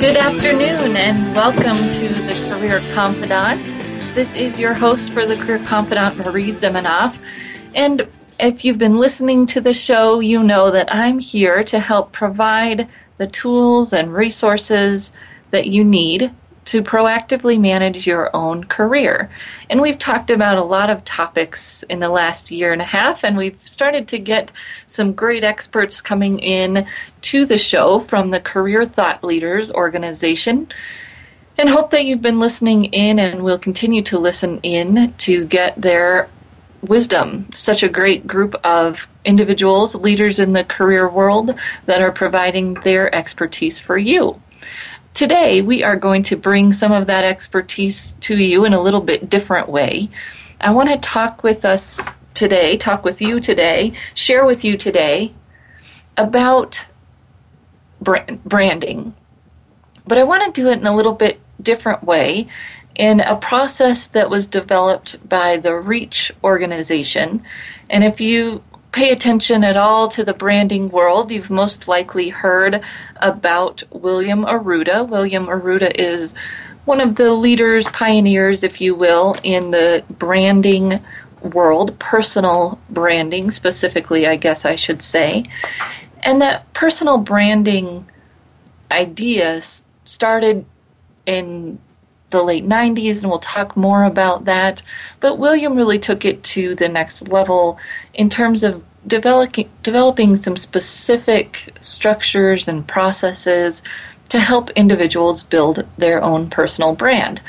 Good afternoon and welcome to The Career Confidante. This is your host for The Career Confidante, Marie Zimenoff. And if you've been listening to the show, you know that I'm here to help provide the tools and resources that you need to proactively manage your own career. And we've talked about a lot of topics in the last year and a half, and we've started to get some great experts coming in to the show from the Career Thought Leaders organization. And hope that you've been listening in and will continue to listen in to get their wisdom. Such a great group of individuals, leaders in the career world that are providing their expertise for you. Today, we are going to bring some of that expertise to you in a little bit different way. I want to talk with us today, talk with you today, share with you today about branding. But I want to do it in a little bit different way in a process that was developed by the REACH organization. And if you pay attention at all to the branding world, you've most likely heard about William Arruda. William Arruda is one of the leaders, pioneers, if you will, in the branding world, personal branding specifically, I guess I should say. And that personal branding idea started in the late 90s, and we'll talk more about that. But William really took it to the next level in terms of developing, developing some specific structures and processes to help individuals build their own personal brand.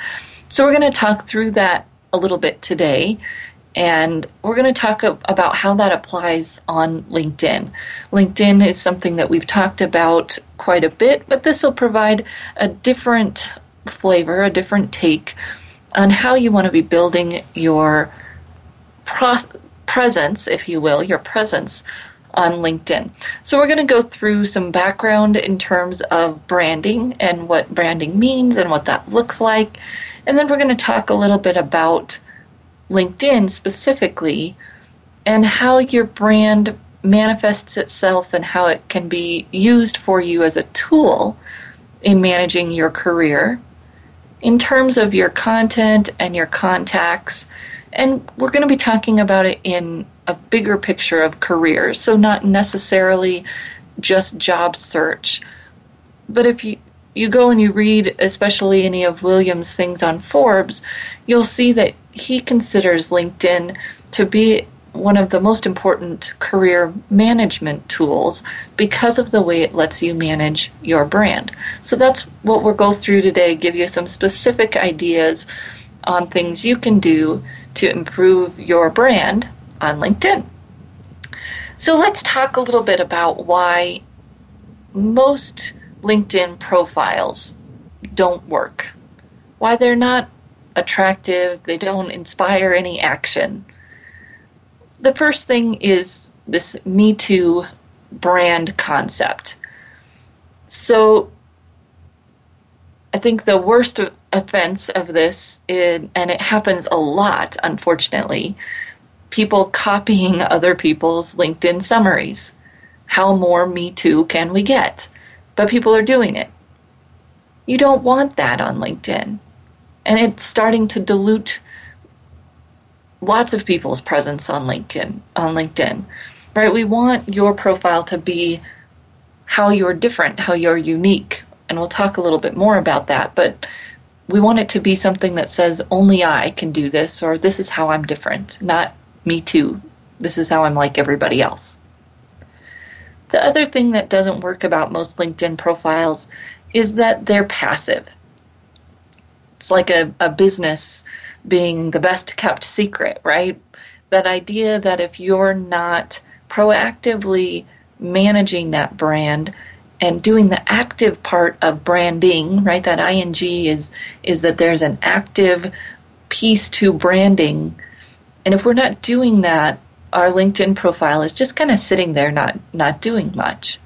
So we're going to talk through that a little bit today. And we're going to talk about how that applies on LinkedIn. LinkedIn is something that we've talked about quite a bit, but this will provide a different flavor, a different take on how you want to be building your presence, if you will, your presence on LinkedIn. So we're going to go through some background in terms of branding and what branding means and what that looks like. And then we're going to talk a little bit about LinkedIn specifically and how your brand manifests itself and how it can be used for you as a tool in managing your career in terms of your content and your contacts. And we're going to be talking about it in a bigger picture of careers, so not necessarily just job search. But if you you go and you read especially any of Williams' things on Forbes, you'll see that he considers LinkedIn to be one of the most important career management tools because of the way it lets you manage your brand. So that's what we'll go through today, give you some specific ideas on things you can do to improve your brand on LinkedIn. So let's talk a little bit about why most LinkedIn profiles don't work, why they're not attractive, they don't inspire any action the first thing is this Me Too brand concept. So I think the worst offense of this, is, and it happens a lot, unfortunately, people copying other people's LinkedIn summaries. How more Me Too can we get? But people are doing it. You don't want that on LinkedIn. And it's starting to dilute lots of people's presence on LinkedIn on LinkedIn. Right? We want your profile to be how you're different, how you're unique. And we'll talk a little bit more about that, but we want it to be something that says only I can do this or this is how I'm different, not me too. This is how I'm like everybody else. The other thing that doesn't work about most LinkedIn profiles is that they're passive. It's like a, a business being the best kept secret, right? That idea that if you're not proactively managing that brand and doing the active part of branding, right? That ing is is that there's an active piece to branding. And if we're not doing that, our LinkedIn profile is just kind of sitting there not not doing much.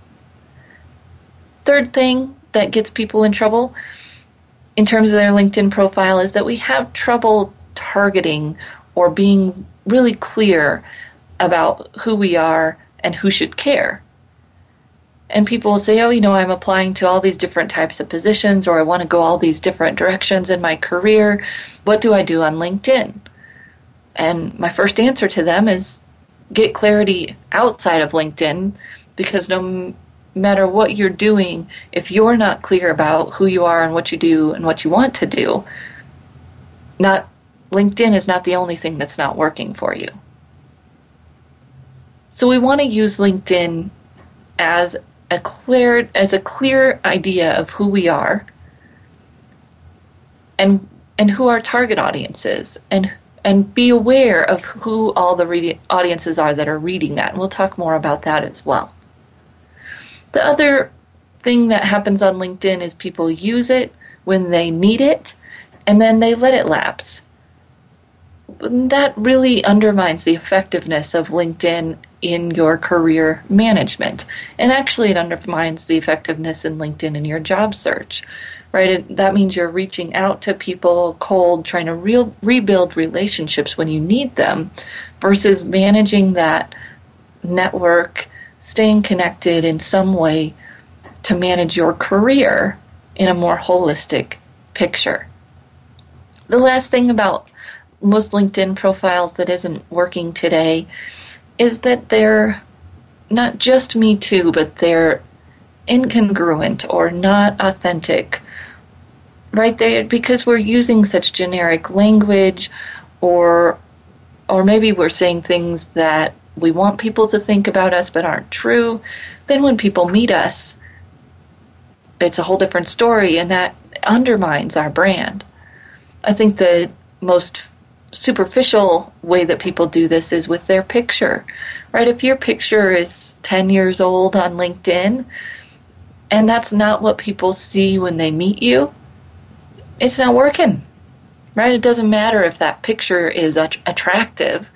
Third thing that gets people in trouble in terms of their LinkedIn profile is that we have trouble targeting or being really clear about who we are and who should care. And people will say, oh, you know, I'm applying to all these different types of positions or I want to go all these different directions in my career. What do I do on LinkedIn? And my first answer to them is get clarity outside of LinkedIn because no matter what you're doing, if you're not clear about who you are and what you do and what you want to do, not LinkedIn is not the only thing that's not working for you. So we want to use LinkedIn as a clear as a clear idea of who we are and and who our target audience is and and be aware of who all the audiences are that are reading that. And we'll talk more about that as well. The other thing that happens on LinkedIn is people use it when they need it and then they let it lapse. That really undermines the effectiveness of LinkedIn in your career management. And actually, it undermines the effectiveness in LinkedIn in your job search right? It, that means you're reaching out to people cold, trying to re- rebuild relationships when you need them, versus managing that network, staying connected in some way to manage your career in a more holistic picture. The last thing about most LinkedIn profiles that isn't working today is that they're not just me too, but they're incongruent or not authentic right there because we're using such generic language or or maybe we're saying things that we want people to think about us but aren't true then when people meet us it's a whole different story and that undermines our brand i think the most superficial way that people do this is with their picture right if your picture is 10 years old on linkedin and that's not what people see when they meet you it's not working, right? It doesn't matter if that picture is attractive.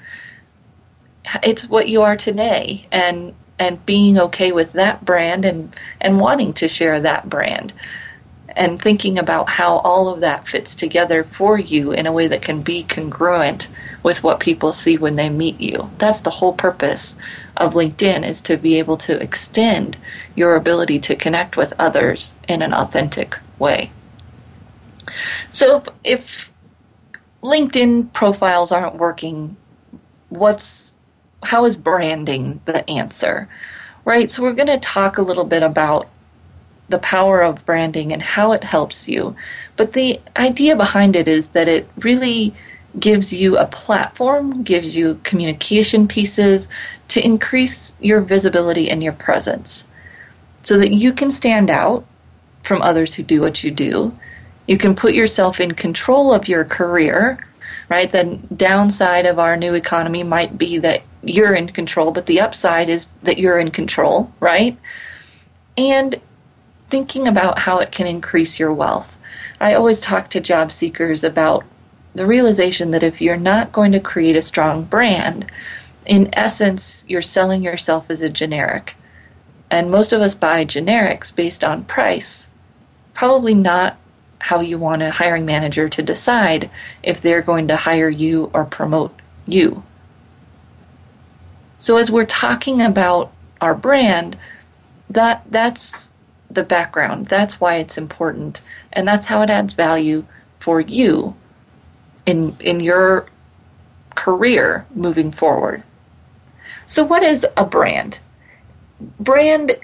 It's what you are today, and and being okay with that brand and and wanting to share that brand and thinking about how all of that fits together for you in a way that can be congruent with what people see when they meet you. That's the whole purpose of LinkedIn is to be able to extend your ability to connect with others in an authentic way. So if, if LinkedIn profiles aren't working, what's how is branding the answer? Right? So we're going to talk a little bit about the power of branding and how it helps you. But the idea behind it is that it really gives you a platform, gives you communication pieces to increase your visibility and your presence so that you can stand out from others who do what you do you can put yourself in control of your career, right? The downside of our new economy might be that you're in control, but the upside is that you're in control, right? And thinking about how it can increase your wealth. I always talk to job seekers about the realization that if you're not going to create a strong brand, in essence, you're selling yourself as a generic. And most of us buy generics based on price, probably not how you want a hiring manager to decide if they're going to hire you or promote you. So as we're talking about our brand, that that's the background. That's why it's important and that's how it adds value for you in in your career moving forward. So, what is a brand? Brand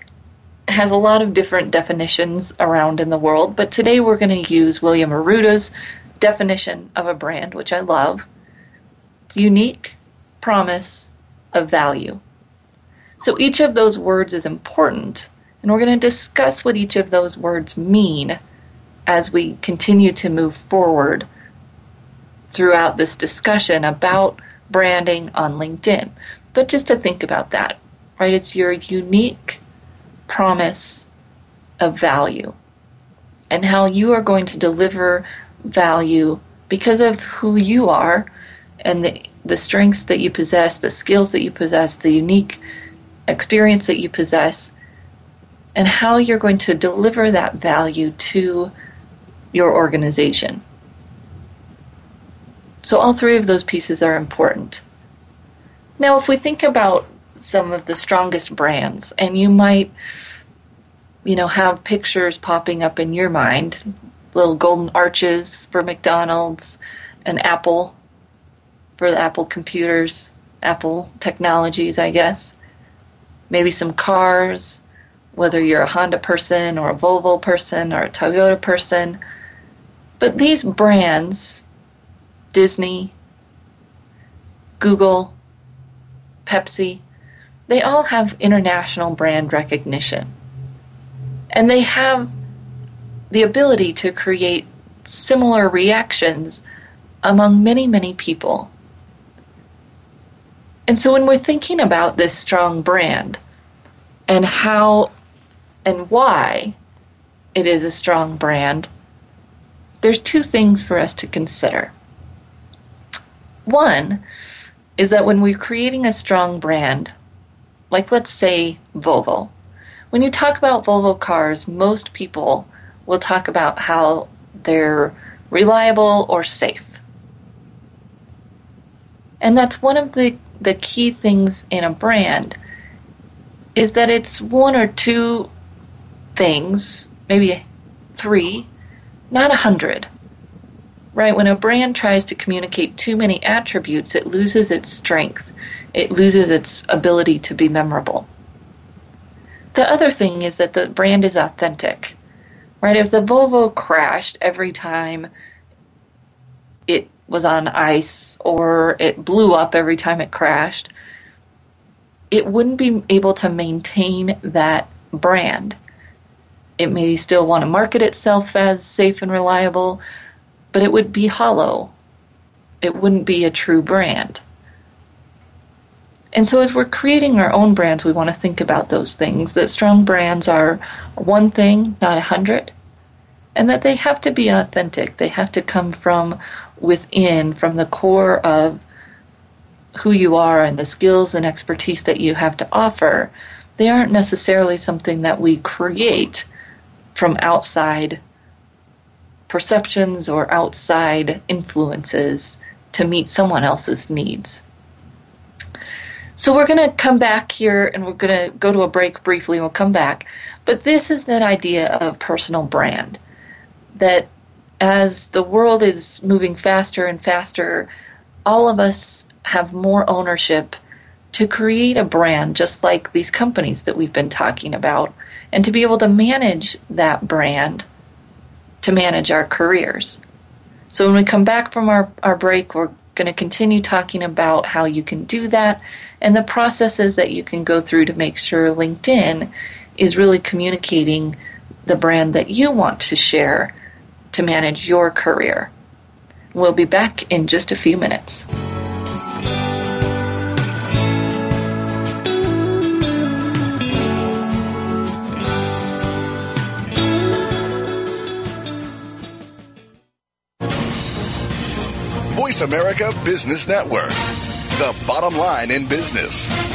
has a lot of different definitions around in the world, but today we're going to use William Arruda's definition of a brand, which I love. It's unique, promise, of value. So each of those words is important, and we're going to discuss what each of those words mean as we continue to move forward throughout this discussion about branding on LinkedIn. But just to think about that, right? It's your unique promise of value and how you are going to deliver value because of who you are and the, the strengths that you possess, the skills that you possess, the unique experience that you possess, and how you're going to deliver that value to your organization. So, all three of those pieces are important. Now, if we think about some of the strongest brands, and you might, you know, have pictures popping up in your mind, little golden arches for McDonald's, and Apple for the Apple computers, Apple technologies, I guess. Maybe some cars, whether you're a Honda person or a Volvo person or a Toyota person. But these brands, Disney, Google, Pepsi, they all have international brand recognition. And they have the ability to create similar reactions among many, many people. And so when we're thinking about this strong brand and how and why it is a strong brand, there's two things for us to consider. One is that when we're creating a strong brand, like let's say Volvo, when you talk about Volvo cars, most people will talk about how they're reliable or safe. And that's one of the, the key things in a brand is that it's one or two things, maybe three, not a hundred. Right? When a brand tries to communicate too many attributes, it loses its strength. It loses its ability to be memorable. The other thing is that the brand is authentic. Right? If the Volvo crashed every time it was on ice or it blew up every time it crashed, it wouldn't be able to maintain that brand. It may still want to market itself as safe and reliable, but it would be hollow. It wouldn't be a true brand. And so, as we're creating our own brands, we want to think about those things that strong brands are one thing, not a hundred, and that they have to be authentic. They have to come from within, from the core of who you are and the skills and expertise that you have to offer. They aren't necessarily something that we create from outside perceptions or outside influences to meet someone else's needs. So we're going to come back here and we're going to go to a break briefly and we'll come back. But this is that idea of personal brand that as the world is moving faster and faster, all of us have more ownership to create a brand just like these companies that we've been talking about and to be able to manage that brand to manage our careers. So when we come back from our, our break, we're going to continue talking about how you can do that and the processes that you can go through to make sure LinkedIn is really communicating the brand that you want to share to manage your career. We'll be back in just a few minutes. Voice America Business Network, the bottom line in business.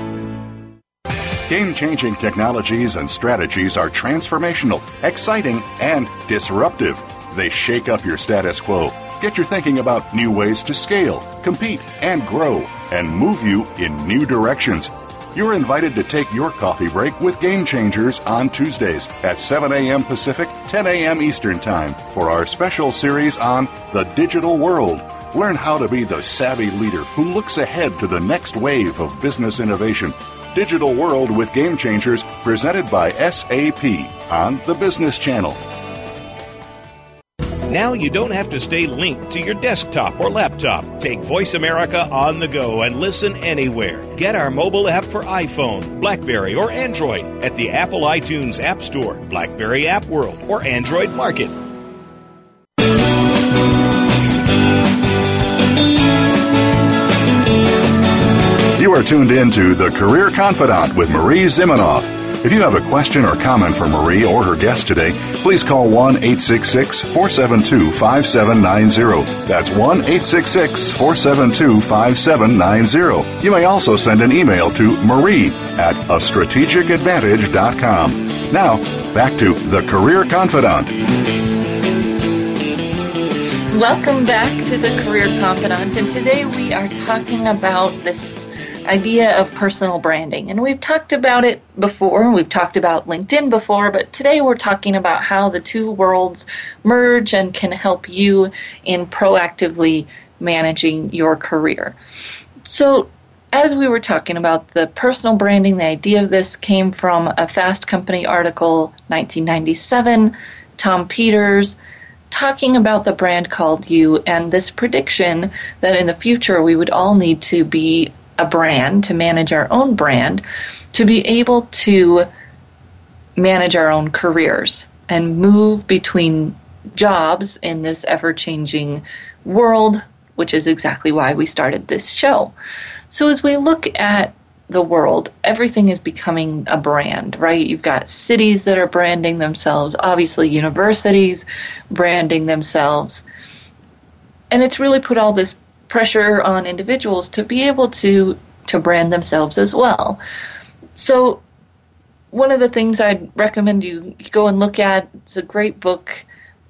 Game changing technologies and strategies are transformational, exciting, and disruptive. They shake up your status quo, get you thinking about new ways to scale, compete, and grow, and move you in new directions. You're invited to take your coffee break with Game Changers on Tuesdays at 7 a.m. Pacific, 10 a.m. Eastern Time for our special series on the digital world. Learn how to be the savvy leader who looks ahead to the next wave of business innovation. Digital World with Game Changers presented by SAP on the Business Channel. Now you don't have to stay linked to your desktop or laptop. Take Voice America on the go and listen anywhere. Get our mobile app for iPhone, Blackberry, or Android at the Apple iTunes App Store, Blackberry App World, or Android Market. You are tuned in to The Career Confidante with Marie Zimenoff. If you have a question or comment for Marie or her guest today, please call 1 866 472 5790. That's 1 866 472 5790. You may also send an email to marie at a strategicadvantage.com. Now, back to The Career Confidante. Welcome back to The Career Confidante, and today we are talking about this idea of personal branding. And we've talked about it before, we've talked about LinkedIn before, but today we're talking about how the two worlds merge and can help you in proactively managing your career. So, as we were talking about the personal branding, the idea of this came from a Fast Company article, 1997, Tom Peters talking about the brand called you and this prediction that in the future we would all need to be a brand, to manage our own brand, to be able to manage our own careers and move between jobs in this ever changing world, which is exactly why we started this show. So, as we look at the world, everything is becoming a brand, right? You've got cities that are branding themselves, obviously, universities branding themselves. And it's really put all this pressure on individuals to be able to to brand themselves as well. So one of the things I'd recommend you go and look at is a great book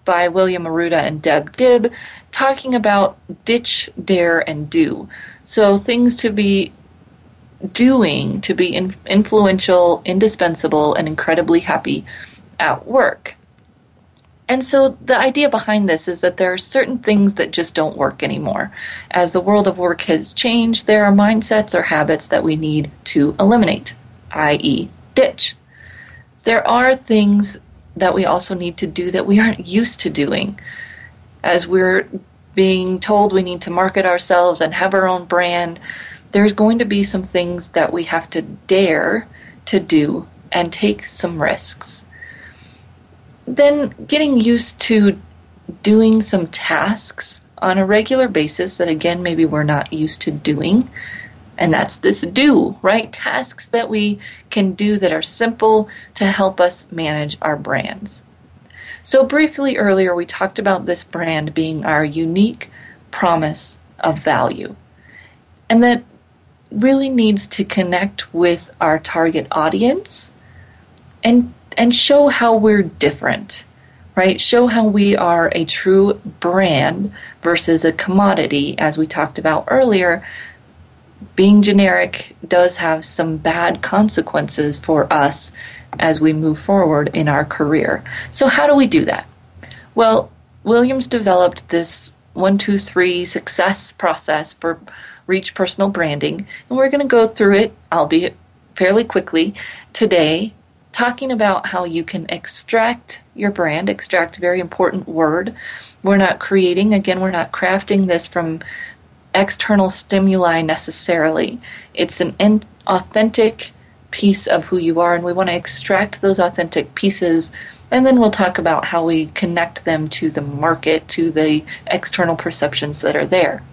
by William Arruda and Deb Dib talking about ditch, dare, and do. So things to be doing to be in, influential, indispensable, and incredibly happy at work. And so the idea behind this is that there are certain things that just don't work anymore. As the world of work has changed, there are mindsets or habits that we need to eliminate, i.e., ditch. There are things that we also need to do that we aren't used to doing. As we're being told we need to market ourselves and have our own brand, there's going to be some things that we have to dare to do and take some risks then getting used to doing some tasks on a regular basis that again maybe we're not used to doing. And that's this do right? Tasks that we can do that are simple to help us manage our brands. So briefly earlier we talked about this brand being our unique promise of value. And that really needs to connect with our target audience and and show how we're different, right? Show how we are a true brand versus a commodity, as we talked about earlier. Being generic does have some bad consequences for us as we move forward in our career. So, how do we do that? Well, Williams developed this one, two, three success process for Reach Personal Branding, and we're going to go through it, albeit fairly quickly, today talking about how you can extract your brand, extract very important word. We're not creating, again, we're not crafting this from external stimuli necessarily. It's an in- authentic piece of who you are, and we want to extract those authentic pieces. And then we'll talk about how we connect them to the market, to the external perceptions that are there.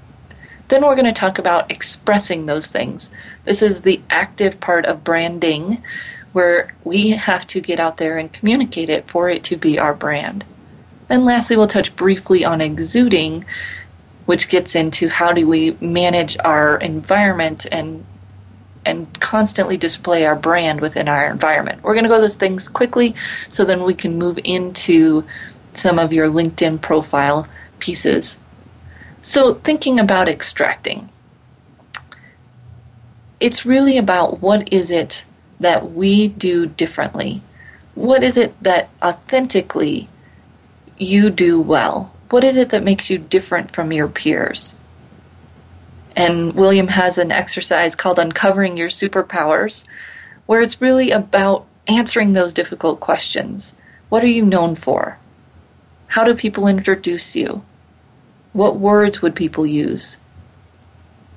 Then we're going to talk about expressing those things. This is the active part of branding where we have to get out there and communicate it for it to be our brand. Then lastly, we'll touch briefly on exuding, which gets into how do we manage our environment and and constantly display our brand within our environment. We're going to go those things quickly so then we can move into some of your LinkedIn profile pieces. So, thinking about extracting, it's really about what is it that we do differently? What is it that authentically you do well? What is it that makes you different from your peers? And William has an exercise called Uncovering Your Superpowers, where it's really about answering those difficult questions. What are you known for? How do people introduce you? What words would people use?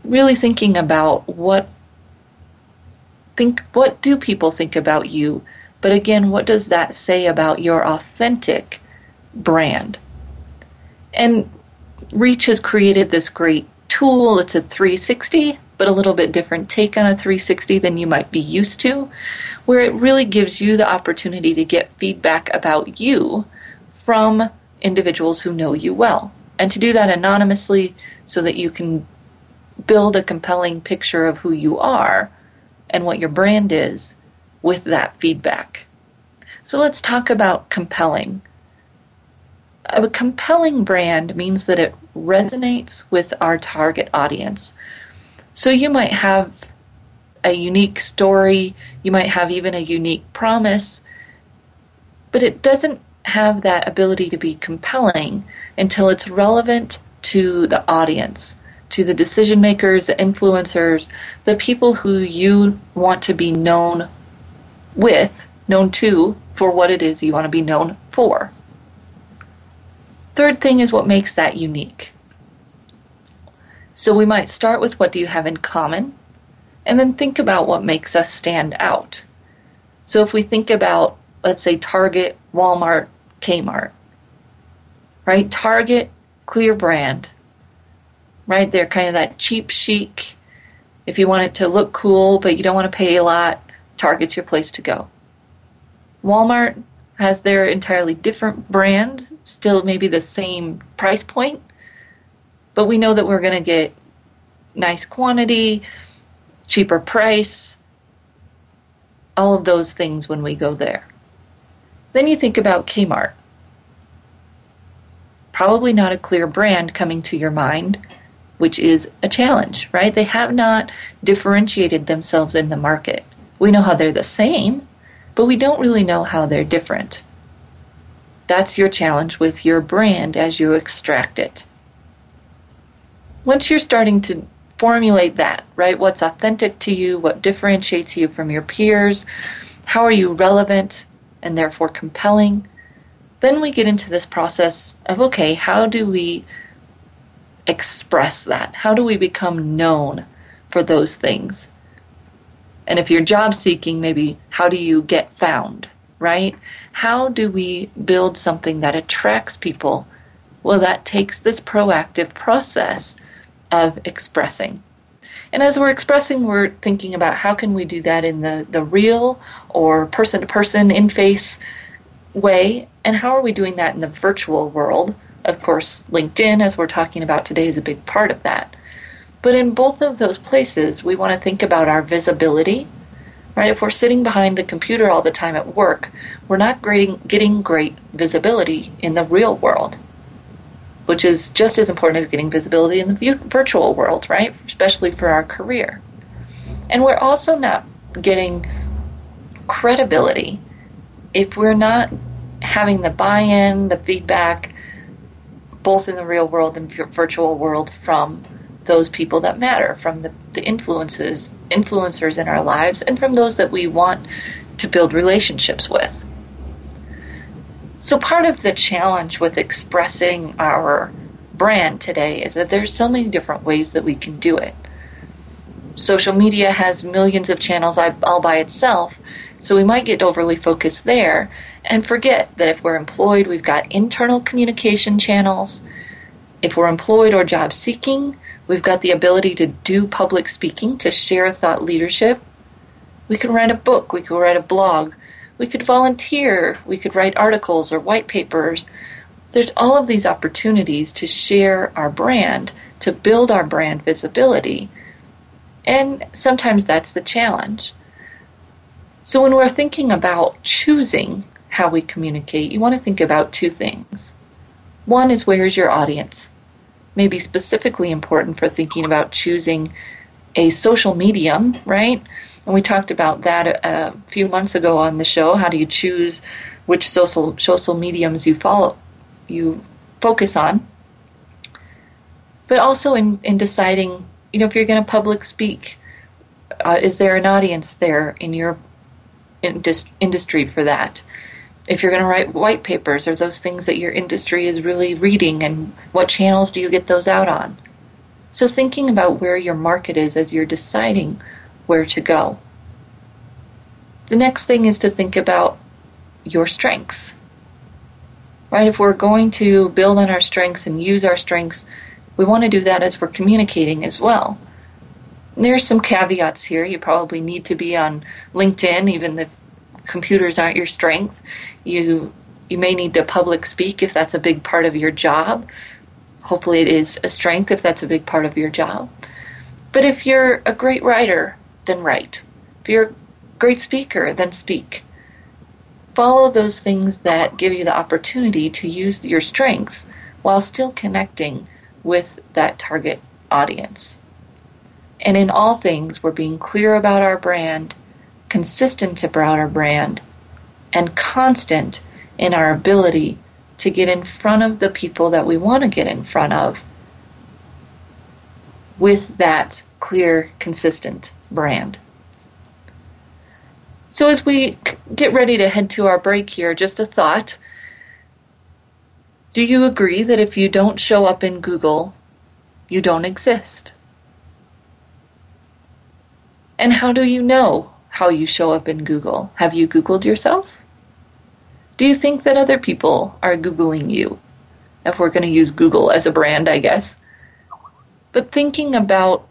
Really thinking about what think what do people think about you? But again, what does that say about your authentic brand? And Reach has created this great tool. It's a 360, but a little bit different take on a 360 than you might be used to, where it really gives you the opportunity to get feedback about you from individuals who know you well. And to do that anonymously so that you can build a compelling picture of who you are and what your brand is with that feedback. So let's talk about compelling a compelling brand means that it resonates with our target audience. So you might have a unique story, you might have even a unique promise, but it doesn't have that ability to be compelling until it's relevant to the audience, to the decision makers, the influencers, the people who you want to be known with, known to, for what it is you want to be known for. Third thing is what makes that unique. So we might start with what do you have in common, and then think about what makes us stand out. So if we think about, let's say, Target, Walmart, Kmart, right? Target, clear brand, right? They're kind of that cheap chic. If you want it to look cool, but you don't want to pay a lot, Target's your place to go. Walmart, has their entirely different brand, still maybe the same price point, but we know that we're going to get nice quantity, cheaper price, all of those things when we go there. Then you think about Kmart. Probably not a clear brand coming to your mind, which is a challenge, right? They have not differentiated themselves in the market. We know how they're the same, but we don't really know how they're different. That's your challenge with your brand as you extract it. Once you're starting to formulate that, right? What's authentic to you? What differentiates you from your peers? How are you relevant and therefore compelling? Then we get into this process of okay, how do we express that? How do we become known for those things? And if you're job seeking, maybe how do you get found, right? How do we build something that attracts people? Well, that takes this proactive process of expressing. And as we're expressing, we're thinking about how can we do that in the, the real or person to person, in face way, and how are we doing that in the virtual world? Of course, LinkedIn, as we're talking about today, is a big part of that. But in both of those places, we want to think about our visibility. Right? If we're sitting behind the computer all the time at work, we're not getting great visibility in the real world, which is just as important as getting visibility in the virtual world, right? Especially for our career. And we're also not getting credibility if we're not having the buy in, the feedback, both in the real world and virtual world from those people that matter, from the, the influences, influencers in our lives, and from those that we want to build relationships with. So part of the challenge with expressing our brand today is that there's so many different ways that we can do it. Social media has millions of channels all by itself, so we might get overly focused there and forget that if we're employed, we've got internal communication channels. If we're employed or job seeking, We've got the ability to do public speaking, to share thought leadership. We can write a book, we could write a blog, we could volunteer, we could write articles or white papers. There's all of these opportunities to share our brand, to build our brand visibility. And sometimes that's the challenge. So when we're thinking about choosing how we communicate, you want to think about two things. One is where's your audience? Maybe specifically important for thinking about choosing a social medium, right? And we talked about that a, few months ago on the show. How do you choose which social social mediums you follow, you focus on? But also in, in deciding, you know, if you're going to public speak, uh, is there an audience there in your indus- industry for that? If you're going to write white papers, or those things that your industry is really reading, and what channels do you get those out on? So thinking about where your market is as you're deciding where to go. The next thing is to think about your strengths. Right? If we're going to build on our strengths and use our strengths, we want to do that as we're communicating as well. There's some caveats here. You probably need to be on LinkedIn, even if computers aren't your strength. You you may need to public speak if that's a big part of your job. Hopefully, it is a strength if that's a big part of your job. But if you're a great writer, then write. If you're a great speaker, then speak. Follow those things that give you the opportunity to use your strengths while still connecting with that target audience. And in all things, we're being clear about our brand, consistent about our brand, and constant in our ability to get in front of the people that we want to get in front of with that clear, consistent brand. So, as we get ready to head to our break here, just a thought. Do you agree that if you don't show up in Google, you don't exist? And how do you know how you show up in Google? Have you Googled yourself? Do you think that other people are Googling you? If we're going to use Google as a brand, I guess. But thinking about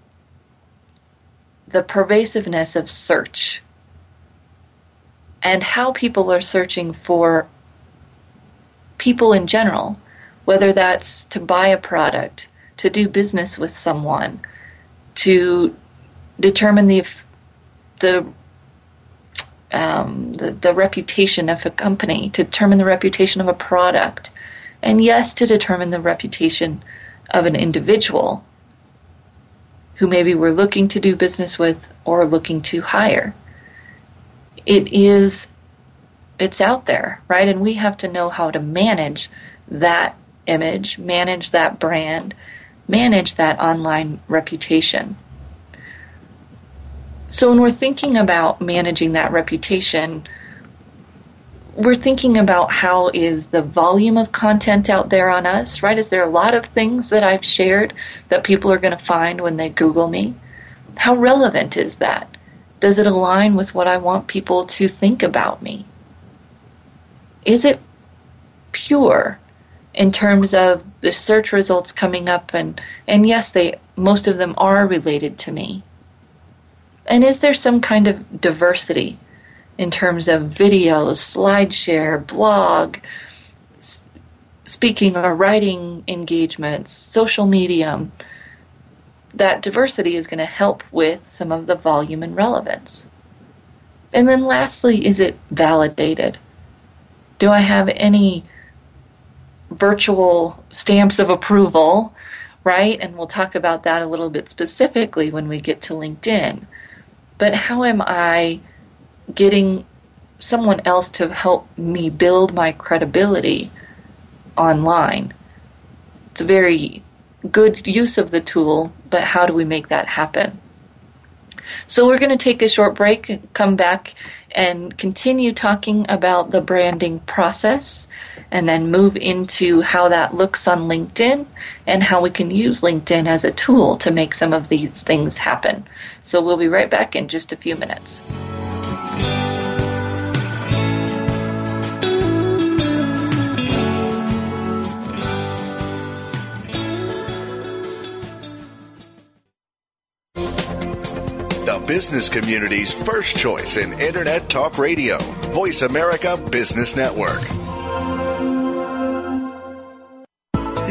the pervasiveness of search and how people are searching for people in general, whether that's to buy a product, to do business with someone, to determine the the um, the, the reputation of a company, to determine the reputation of a product, and yes, to determine the reputation of an individual who maybe we're looking to do business with or looking to hire. It is, it's out there, right? And we have to know how to manage that image, manage that brand, manage that online reputation. So when we're thinking about managing that reputation, we're thinking about how is the volume of content out there on us, right? Is there a lot of things that I've shared that people are going to find when they Google me? How relevant is that? Does it align with what I want people to think about me? Is it pure in terms of the search results coming up and and yes they most of them are related to me. And is there some kind of diversity in terms of videos, SlideShare, blog, speaking or writing engagements, social media. That diversity is going to help with some of the volume and relevance. And then lastly, is it validated? Do I have any virtual stamps of approval, right? And we'll talk about that a little bit specifically when we get to LinkedIn. But how am I getting someone else to help me build my credibility online. It's a very good use of the tool, but how do we make that happen? So we're going to take a short break, come back and continue talking about the branding process and then move into how that looks on LinkedIn and how we can use LinkedIn as a tool to make some of these things happen. So we'll be right back in just a few minutes. The business community's first choice in Internet Talk Radio, Voice America Business Network.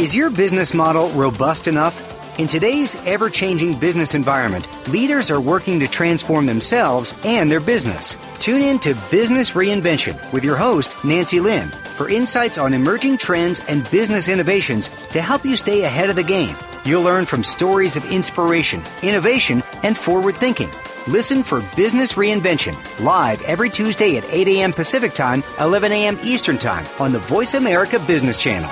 Is your business model robust enough? In today's ever changing business environment, leaders are working to transform themselves and their business. Tune in to Business Reinvention with your host, Nancy Lynn, for insights on emerging trends and business innovations to help you stay ahead of the game. You'll learn from stories of inspiration, innovation, and forward thinking. Listen for Business Reinvention live every Tuesday at 8 a.m. Pacific Time, 11 a.m. Eastern Time on the Voice America Business Channel.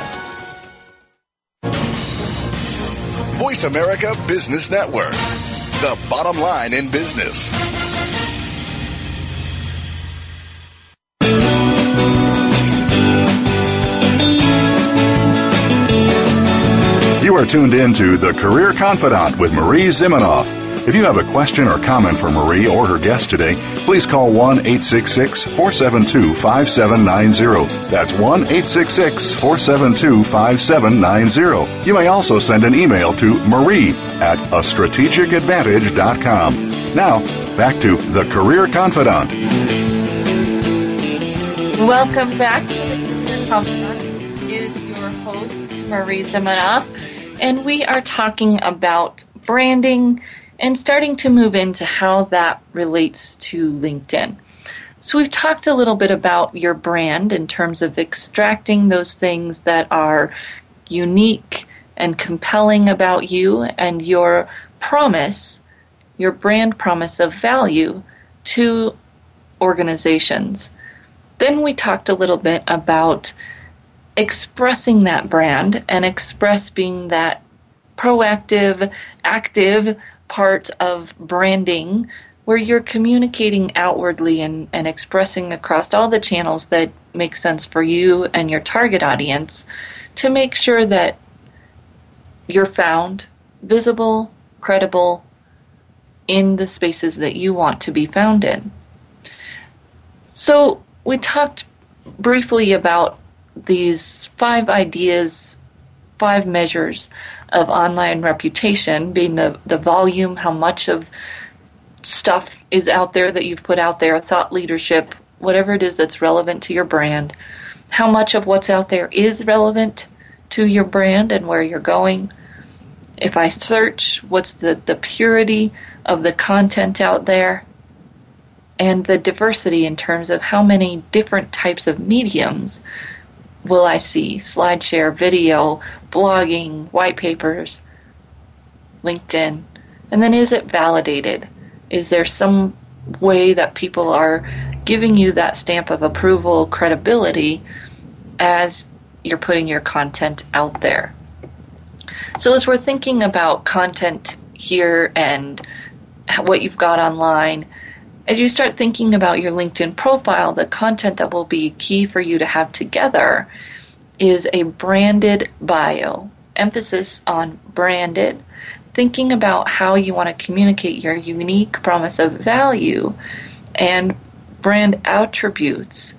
Voice America Business Network, the bottom line in business. You are tuned in to The Career Confidante with Marie Zimenoff. If you have a question or comment for Marie or her guest today, please call 1 866 472 5790. That's 1 866 472 5790. You may also send an email to marie at a strategicadvantage.com. Now, back to The Career Confidante. Welcome back to The Career Confidante. Is your host, Marie Zimenoff, and we are talking about branding and starting to move into how that relates to LinkedIn. So, we've talked a little bit about your brand in terms of extracting those things that are unique and compelling about you and your promise, your brand promise of value to organizations. Then we talked a little bit about expressing that brand and express being that proactive, active part of branding where you're communicating outwardly and, and expressing across all the channels that make sense for you and your target audience to make sure that you're found visible, credible in the spaces that you want to be found in. So, we talked briefly about these five ideas, five measures of online reputation being the, the volume, how much of stuff is out there that you've put out there, thought leadership, whatever it is that's relevant to your brand, how much of what's out there is relevant to your brand and where you're going. If I search, what's the, the purity of the content out there? And the diversity in terms of how many different types of mediums will I see? SlideShare, video, blogging, white papers, LinkedIn. And then is it validated? Is there some way that people are giving you that stamp of approval, credibility as you're putting your content out there? So, as we're thinking about content here and what you've got online, as you start thinking about your LinkedIn profile, the content that will be key for you to have together is a branded bio. Emphasis on branded. Thinking about how you want to communicate your unique promise of value and brand attributes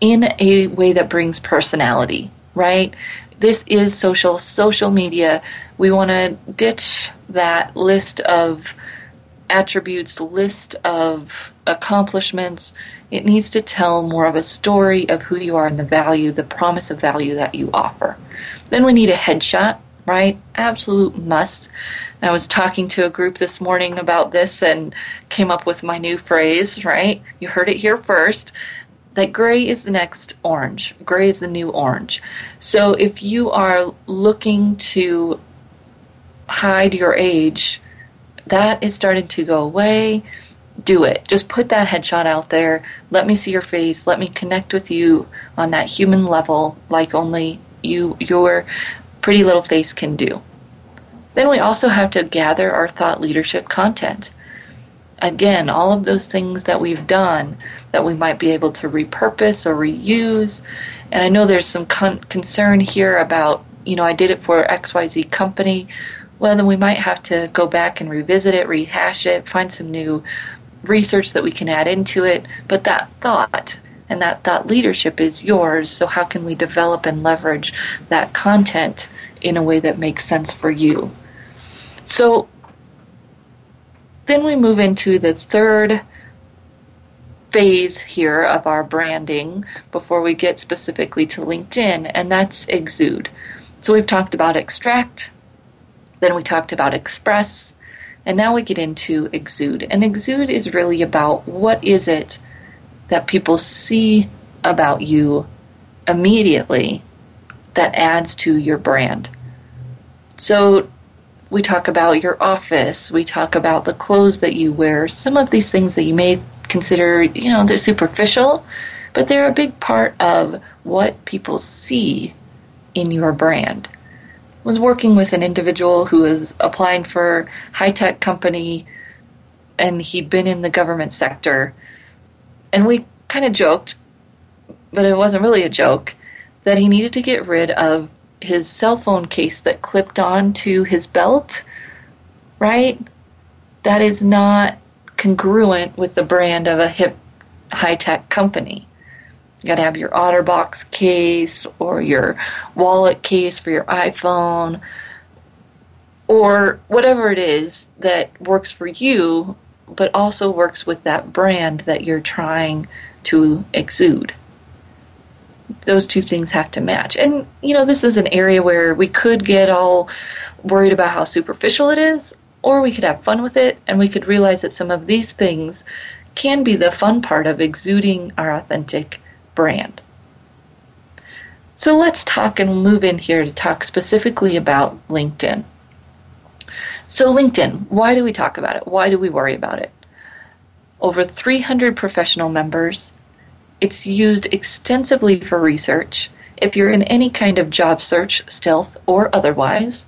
in a way that brings personality, right? This is social, social media. We want to ditch that list of attributes, list of accomplishments. It needs to tell more of a story of who you are and the value, the promise of value that you offer. Then we need a headshot, right? Absolute must. I was talking to a group this morning about this and came up with my new phrase, right? You heard it here first. that gray is the next orange. Gray is the new orange. So if you are looking to hide your age, that is starting to go away. Do it. Just put that headshot out there. Let me see your face. Let me connect with you on that human level like only you your pretty little face can do. Then we also have to gather our thought leadership content. Again, all of those things that we've done that we might be able to repurpose or reuse. And I know there's some con- concern here about, you know, I did it for XYZ company. Well, then we might have to go back and revisit it, rehash it, find some new research that we can add into it. But that thought and that thought leadership is yours. So, how can we develop and leverage that content in a way that makes sense for you? So, then we move into the third phase here of our branding before we get specifically to LinkedIn, and that's exude. So we've talked about extract, then we talked about express, and now we get into exude. And exude is really about what is it that people see about you immediately that adds to your brand. So we talk about your office, we talk about the clothes that you wear, some of these things that you may consider, you know, they're superficial, but they're a big part of what people see in your brand. Was working with an individual who was applying for high tech company and he'd been in the government sector and we kind of joked, but it wasn't really a joke, that he needed to get rid of his cell phone case that clipped onto his belt, right? That is not congruent with the brand of a hip high tech company. You got to have your OtterBox case or your wallet case for your iPhone or whatever it is that works for you, but also works with that brand that you're trying to exude those two things have to match. And, you know, this is an area where we could get all worried about how superficial it is, or we could have fun with it and we could realize that some of these things can be the fun part of exuding our authentic brand. So let's talk and move in here to talk specifically about LinkedIn. So, LinkedIn, why do we talk about it? Why do we worry about it? Over 300 professional members, it's used extensively for research. If you're in any kind of job search, stealth, or otherwise,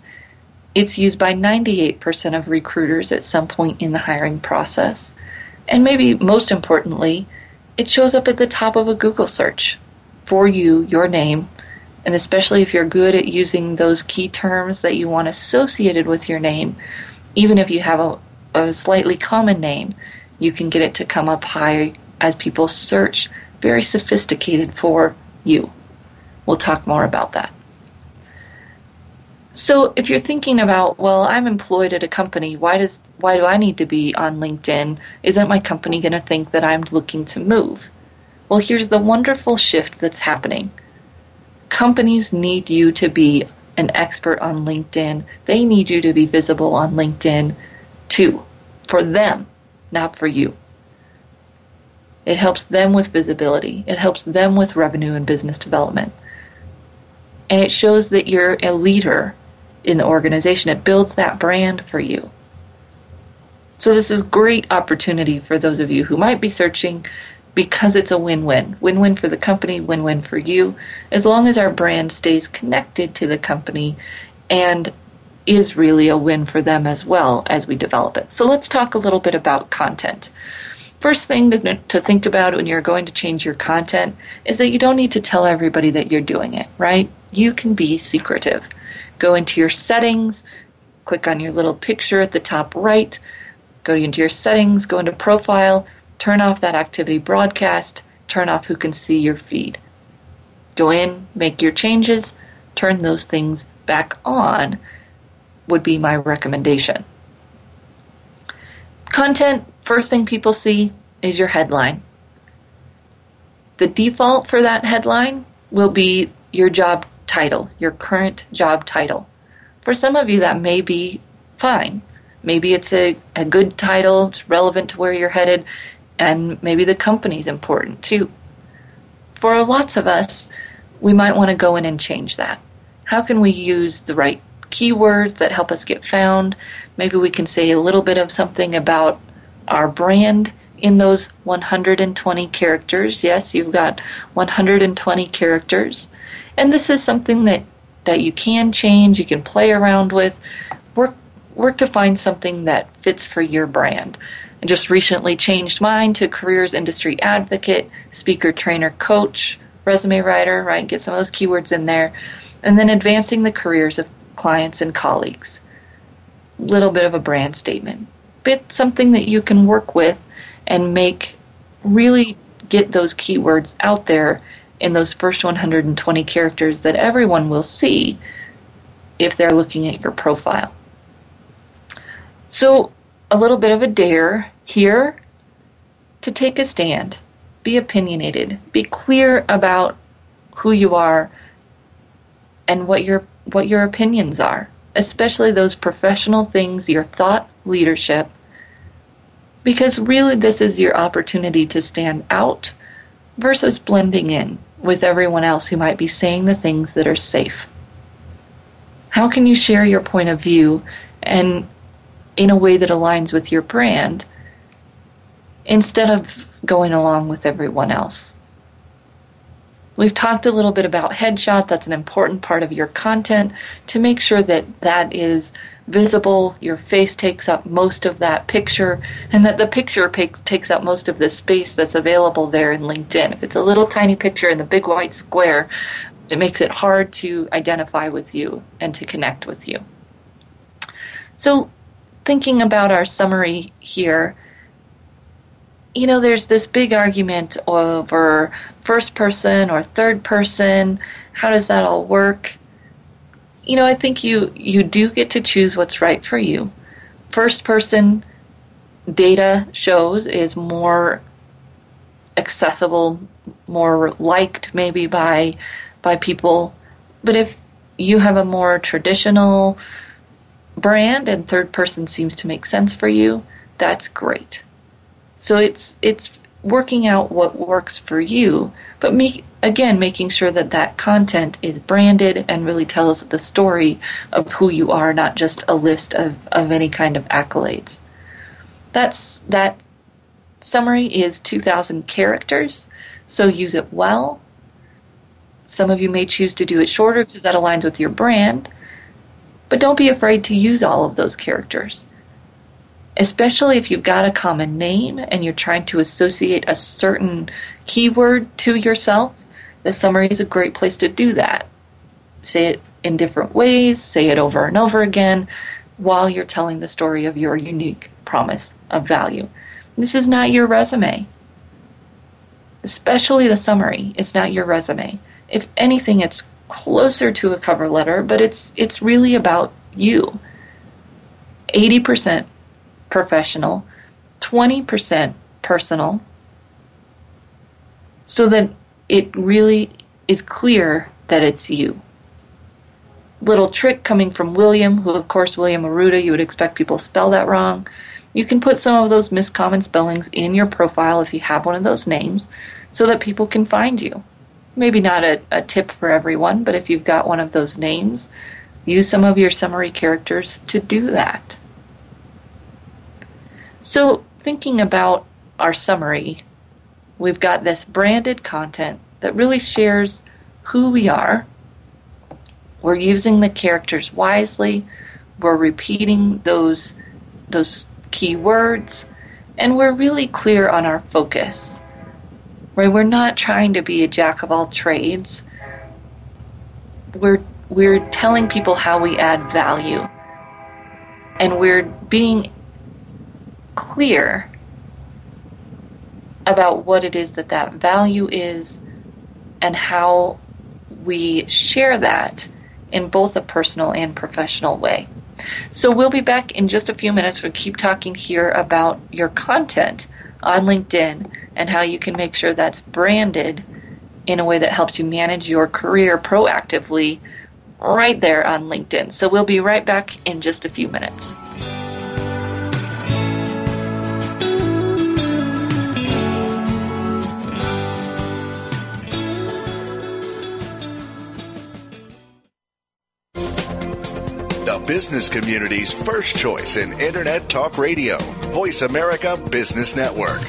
it's used by 98% of recruiters at some point in the hiring process. And maybe most importantly, it shows up at the top of a Google search for you, your name, and especially if you're good at using those key terms that you want associated with your name, even if you have a, a slightly common name, you can get it to come up high as people search very sophisticated for you. We'll talk more about that. So if you're thinking about, well, I'm employed at a company, why does why do I need to be on LinkedIn? Isn't my company going to think that I'm looking to move? Well, here's the wonderful shift that's happening. Companies need you to be an expert on LinkedIn. They need you to be visible on LinkedIn too, for them, not for you. It helps them with visibility. It helps them with revenue and business development. And it shows that you're a leader in the organization. It builds that brand for you. So this is great opportunity for those of you who might be searching because it's a win-win. Win-win for the company, win-win for you, as long as our brand stays connected to the company and is really a win for them as well as we develop it. So let's talk a little bit about content. First thing to, to think about when you're going to change your content is that you don't need to tell everybody that you're doing it, right? You can be secretive. Go into your settings, click on your little picture at the top right, go into your settings, go into profile, turn off that activity broadcast, turn off who can see your feed. Go in, make your changes, turn those things back on would be my recommendation. Content, first thing people see is your headline. The default for that headline will be your job title, your current job title. For some of you, that may be fine. Maybe it's a, a good title, it's relevant to where you're headed, and maybe the company's important too. for lots of us, we might want to go in and change that. How can we use the right keywords that help us get found? Maybe we can say a little bit of something about our brand in those 120 characters. Yes, you've got 120 characters. And this is something that, that you can change, you can play around with. Work, work to find something that fits for your brand. I just recently changed mine to careers industry advocate, speaker, trainer, coach, resume writer, right? Get some of those keywords in there. And then advancing the careers of clients and colleagues. Little bit of a brand statement. Bit something that you can work with and make really get those keywords out there in those first 120 characters that everyone will see if they're looking at your profile. So, a little bit of a dare here to take a stand, be opinionated, be clear about who you are and what your what your opinions are, especially those professional things, your thought leadership because really, this is your opportunity to stand out versus blending in with everyone else who might be saying the things that are safe. How can you share your point of view and in a way that aligns with your brand instead of going along with everyone else? We've talked a little bit about headshot. That's an important part of your content to make sure that that is visible, your face takes up most of that picture, and that the picture takes up most of the space that's available there in LinkedIn. If it's a little tiny picture in the big white square, it makes it hard to identify with you and to connect with you. So, thinking about our summary here, you know, there's this big argument over first person or third person. How does that all work? you know, I think you you do get to choose what's right for you. First person data shows is more accessible, more liked maybe by by people. But if you have a more traditional brand and third person seems to make sense for you, that's great. So it's it's working out what works for you, but me again making sure that that content is branded and really tells the story of who you are, not just a list of, of any kind of accolades. That's that summary is 2,000 characters, so use it well. Some of you may choose to do it shorter because that aligns with your brand, but don't be afraid to use all of those characters especially if you've got a common name and you're trying to associate a certain keyword to yourself, the summary is a great place to do that. Say it in different ways, say it over and over again while you're telling the story of your unique promise of value. This is not your resume. Especially the summary is not your resume. If anything, it's closer to a cover letter, but it's it's really about you. 80% professional, 20% personal, so that it really is clear that it's you. Little trick coming from William, who, of course, William Arruda, you would expect people spell that wrong. You can put some of those miscommon spellings in your profile if you have one of those names so that people can find you. Maybe not a, a tip for everyone, but if you've got one of those names, use some of your summary characters to do that. So, thinking about our summary, we've got this branded content that really shares who we are. We're using the characters wisely. We're repeating those those key words, and we're really clear on our focus. Right? We're not trying to be a jack of all trades. We're we're telling people how we add value. And we're being clear about what it is that that value is and how we share that in both a personal and professional way. So we'll be back in just a few minutes. We'll keep talking here about your content on LinkedIn and how you can make sure that's branded in a way that helps you manage your career proactively right there on LinkedIn. So we'll be right back in just a few minutes. Business community's first choice in Internet Talk Radio. Voice America Business Network.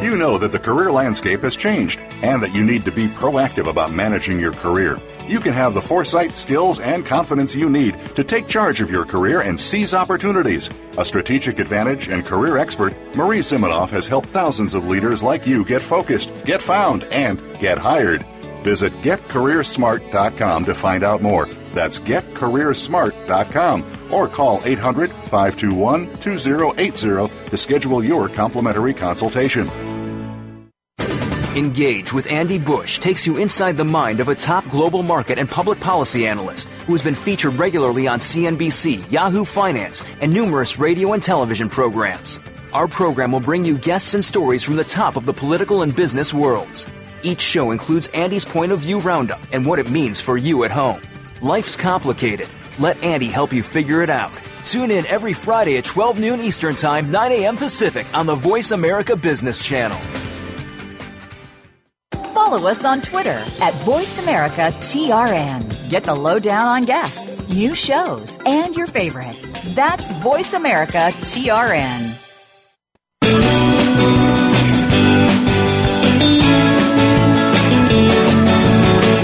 You know that the career landscape has changed and that you need to be proactive about managing your career. You can have the foresight, skills, and confidence you need to take charge of your career and seize opportunities. A strategic advantage and career expert, Marie Zimenoff has helped thousands of leaders like you get focused, get found, and get hired. Visit getcareersmart.com to find out more. That's getcareersmart.com or call 800 521 2080 to schedule your complimentary consultation. Engage with Andy Busch takes you inside the mind of a top global market and public policy analyst who has been featured regularly on CNBC, Yahoo Finance, and numerous radio and television programs. Our program will bring you guests and stories from the top of the political and business worlds. Each show includes Andy's point of view roundup and what it means for you at home. Life's complicated. Let Andy help you figure it out. Tune in every Friday at 12 noon Eastern Time, 9 a.m. Pacific on the Voice America Business Channel. Follow us on Twitter at VoiceAmericaTRN. Get the lowdown on guests, new shows, and your favorites. That's VoiceAmericaTRN.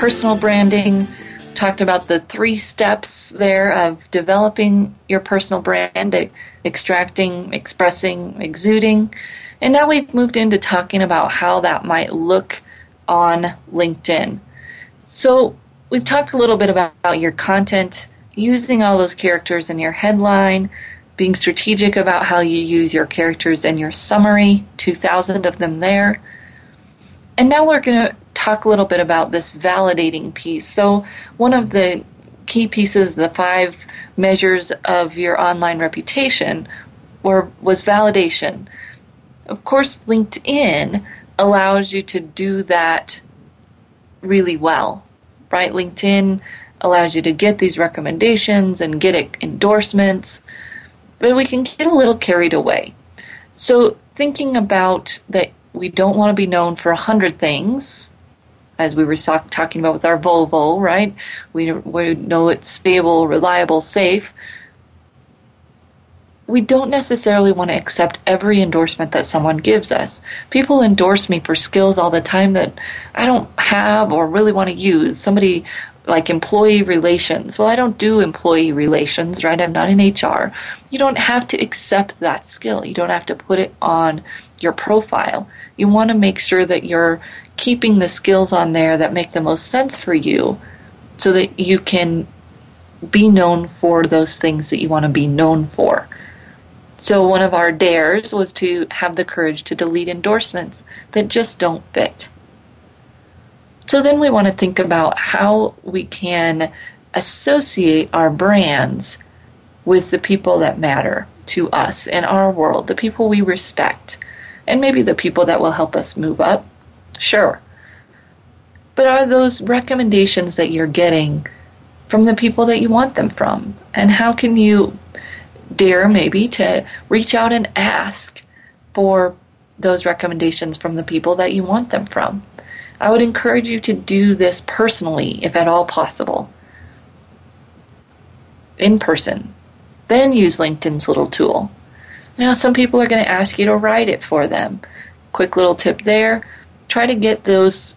personal branding, talked about the three steps there of developing your personal brand, extracting, expressing, exuding. And now we've moved into talking about how that might look on LinkedIn. So we've talked a little bit about your content, using all those characters in your headline, being strategic about how you use your characters in your summary, 2,000 of them there. And now we're going to talk a little bit about this validating piece. So, one of the key pieces, the five measures of your online reputation, were, was validation. Of course, LinkedIn allows you to do that really well, right? LinkedIn allows you to get these recommendations and get endorsements, but we can get a little carried away. So, thinking about that we don't want to be known for a hundred things, as we were talking about with our Volvo, right? We, we know it's stable, reliable, safe. We don't necessarily want to accept every endorsement that someone gives us. People endorse me for skills all the time that I don't have or really want to use. Somebody like employee relations. Well, I don't do employee relations, right? I'm not in HR. You don't have to accept that skill. You don't have to put it on your profile. You want to make sure that you're keeping the skills on there that make the most sense for you so that you can be known for those things that you want to be known for. So, one of our dares was to have the courage to delete endorsements that just don't fit. So, then we want to think about how we can associate our brands with the people that matter to us in our world, the people we respect, and maybe the people that will help us move up Sure. But are those recommendations that you're getting from the people that you want them from? And how can you dare maybe to reach out and ask for those recommendations from the people that you want them from? I would encourage you to do this personally, if at all possible, in person. Then use LinkedIn's little tool. Now, some people are going to ask you to write it for them. Quick little tip there try to get those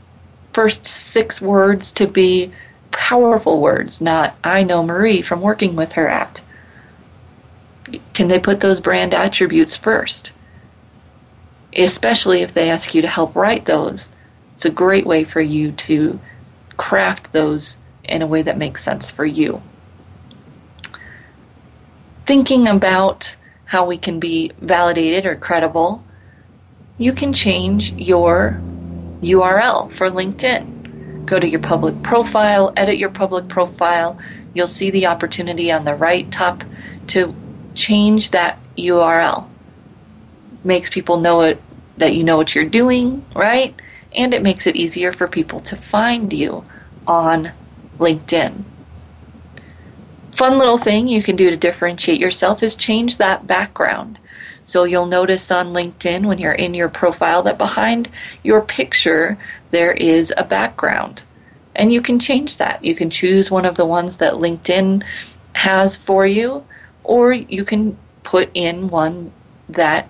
first six words to be powerful words, not I know Marie from working with her at. Can they put those brand attributes first? Especially if they ask you to help write those. It's a great way for you to craft those in a way that makes sense for you. Thinking about how we can be validated or credible, you can change your URL for LinkedIn. go to your public profile, edit your public profile. You'll see the opportunity on the right top to change that URL. Makes people know it that you know what you're doing, right? And it makes it easier for people to find you on LinkedIn. Fun little thing you can do to differentiate yourself is change that background. So you'll notice on LinkedIn when you're in your profile that behind your picture there is a background. And you can change that. You can choose one of the ones that LinkedIn has for you, or you can put in one that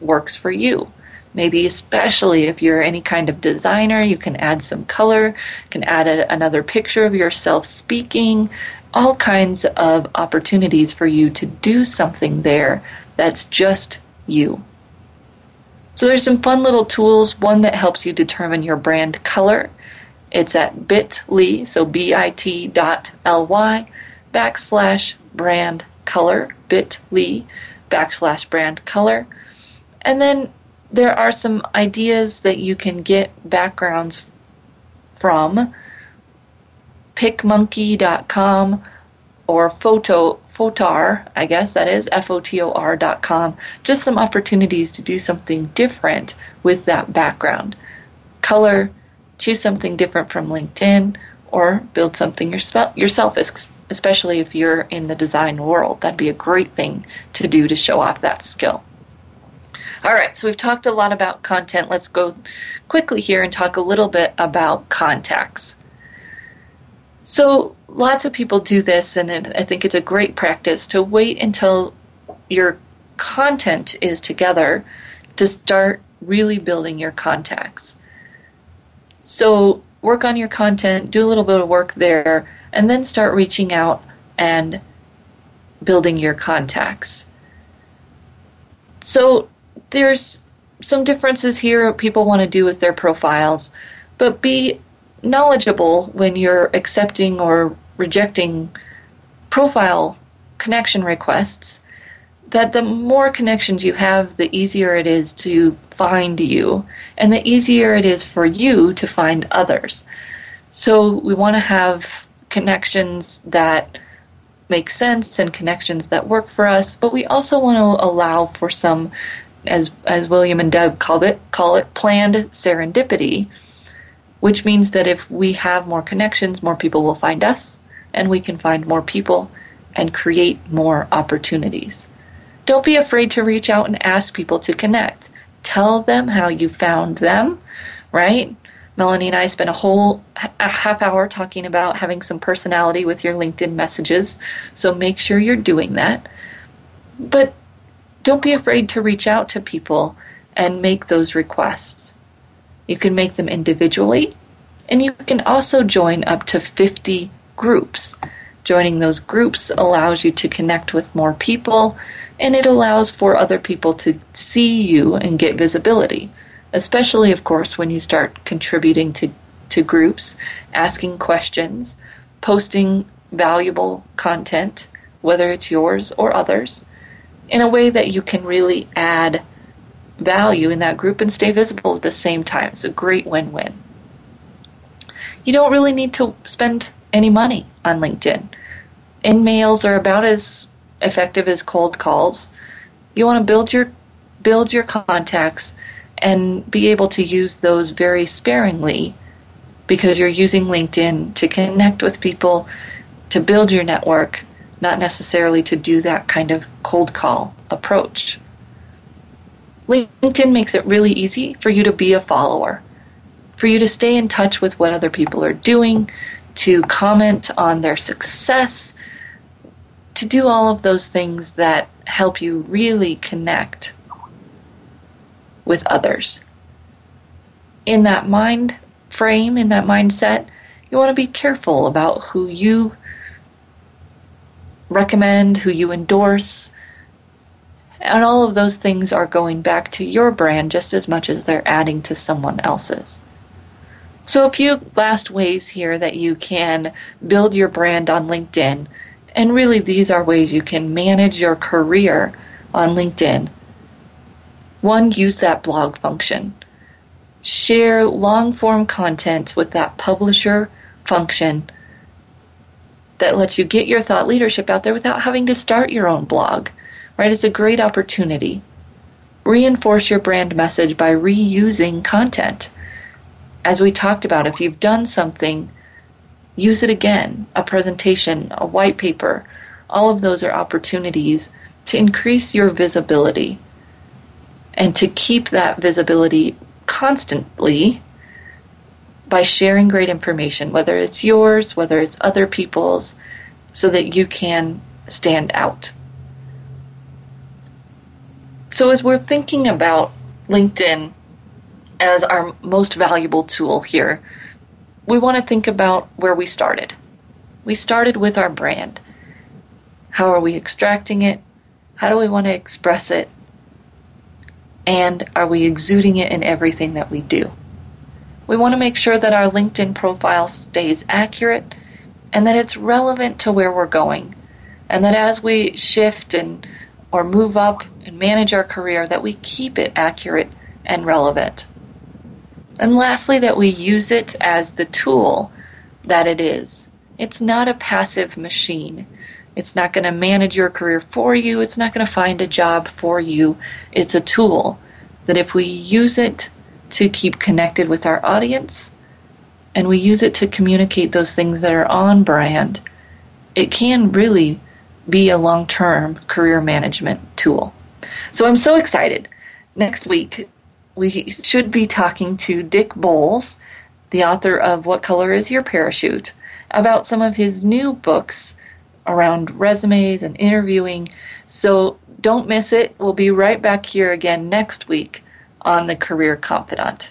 works for you. Maybe especially if you're any kind of designer, you can add some color, can add a, another picture of yourself speaking, all kinds of opportunities for you to do something there that's just you. So there's some fun little tools, one that helps you determine your brand color. It's at bit.ly, so bit dot ly backslash brand color, bit.ly backslash brand color. And then there are some ideas that you can get backgrounds from picmonkey.com or photo Fotor, I guess that is F O T O R dot com. Just some opportunities to do something different with that background. Color, choose something different from LinkedIn, or build something yourself, especially if you're in the design world. That'd be a great thing to do to show off that skill. All right, so we've talked a lot about content. Let's go quickly here and talk a little bit about contacts. So lots of people do this, and I think it's a great practice to wait until your content is together to start really building your contacts. So work on your content, do a little bit of work there, and then start reaching out and building your contacts. So there's some differences here people want to do with their profiles, but be knowledgeable when you're accepting or rejecting profile connection requests that the more connections you have, the easier it is to find you, and the easier it is for you to find others. So we want to have connections that make sense and connections that work for us, but we also want to allow for some, as as William and Doug call it, call it planned serendipity which means that if we have more connections, more people will find us, and we can find more people and create more opportunities. Don't be afraid to reach out and ask people to connect. Tell them how you found them, right? Melanie and I spent a whole a half hour talking about having some personality with your LinkedIn messages, so make sure you're doing that. But don't be afraid to reach out to people and make those requests. You can make them individually, and you can also join up to 50 groups. Joining those groups allows you to connect with more people, and it allows for other people to see you and get visibility, especially, of course, when you start contributing to, to groups, asking questions, posting valuable content, whether it's yours or others, in a way that you can really add value in that group and stay visible at the same time. It's a great win win. You don't really need to spend any money on LinkedIn. In-mails are about as effective as cold calls. You want to build your build your contacts and be able to use those very sparingly because you're using LinkedIn to connect with people, to build your network, not necessarily to do that kind of cold call approach. LinkedIn makes it really easy for you to be a follower, for you to stay in touch with what other people are doing, to comment on their success, to do all of those things that help you really connect with others. In that mind frame, in that mindset, you want to be careful about who you recommend, who you endorse, and all of those things are going back to your brand just as much as they're adding to someone else's. So, a few last ways here that you can build your brand on LinkedIn. And really, these are ways you can manage your career on LinkedIn. One, use that blog function. share long form content with that publisher function that lets you get your thought leadership out there without having to start your own blog. Right? It's a great opportunity. Reinforce your brand message by reusing content. As we talked about, if you've done something, use it again. A presentation, a white paper, all of those are opportunities to increase your visibility and to keep that visibility constantly by sharing great information, whether it's yours, whether it's other people's, so that you can stand out. So, as we're thinking about LinkedIn as our most valuable tool here, we want to think about where we started. We started with our brand. How are we extracting it? How do we want to express it? And are we exuding it in everything that we do? We want to make sure that our LinkedIn profile stays accurate and that it's relevant to where we're going. And that as we shift and or move up and manage our career that we keep it accurate and relevant. And lastly that we use it as the tool that it is. It's not a passive machine. It's not going to manage your career for you. It's not going to find a job for you. It's a tool that if we use it to keep connected with our audience and we use it to communicate those things that are on brand, it can really be a long term career management tool. So I'm so excited. Next week, we should be talking to Dick Bolles, the author of What Color is Your Parachute, about some of his new books around resumes and interviewing. So don't miss it. We'll be right back here again next week on The Career Confidante.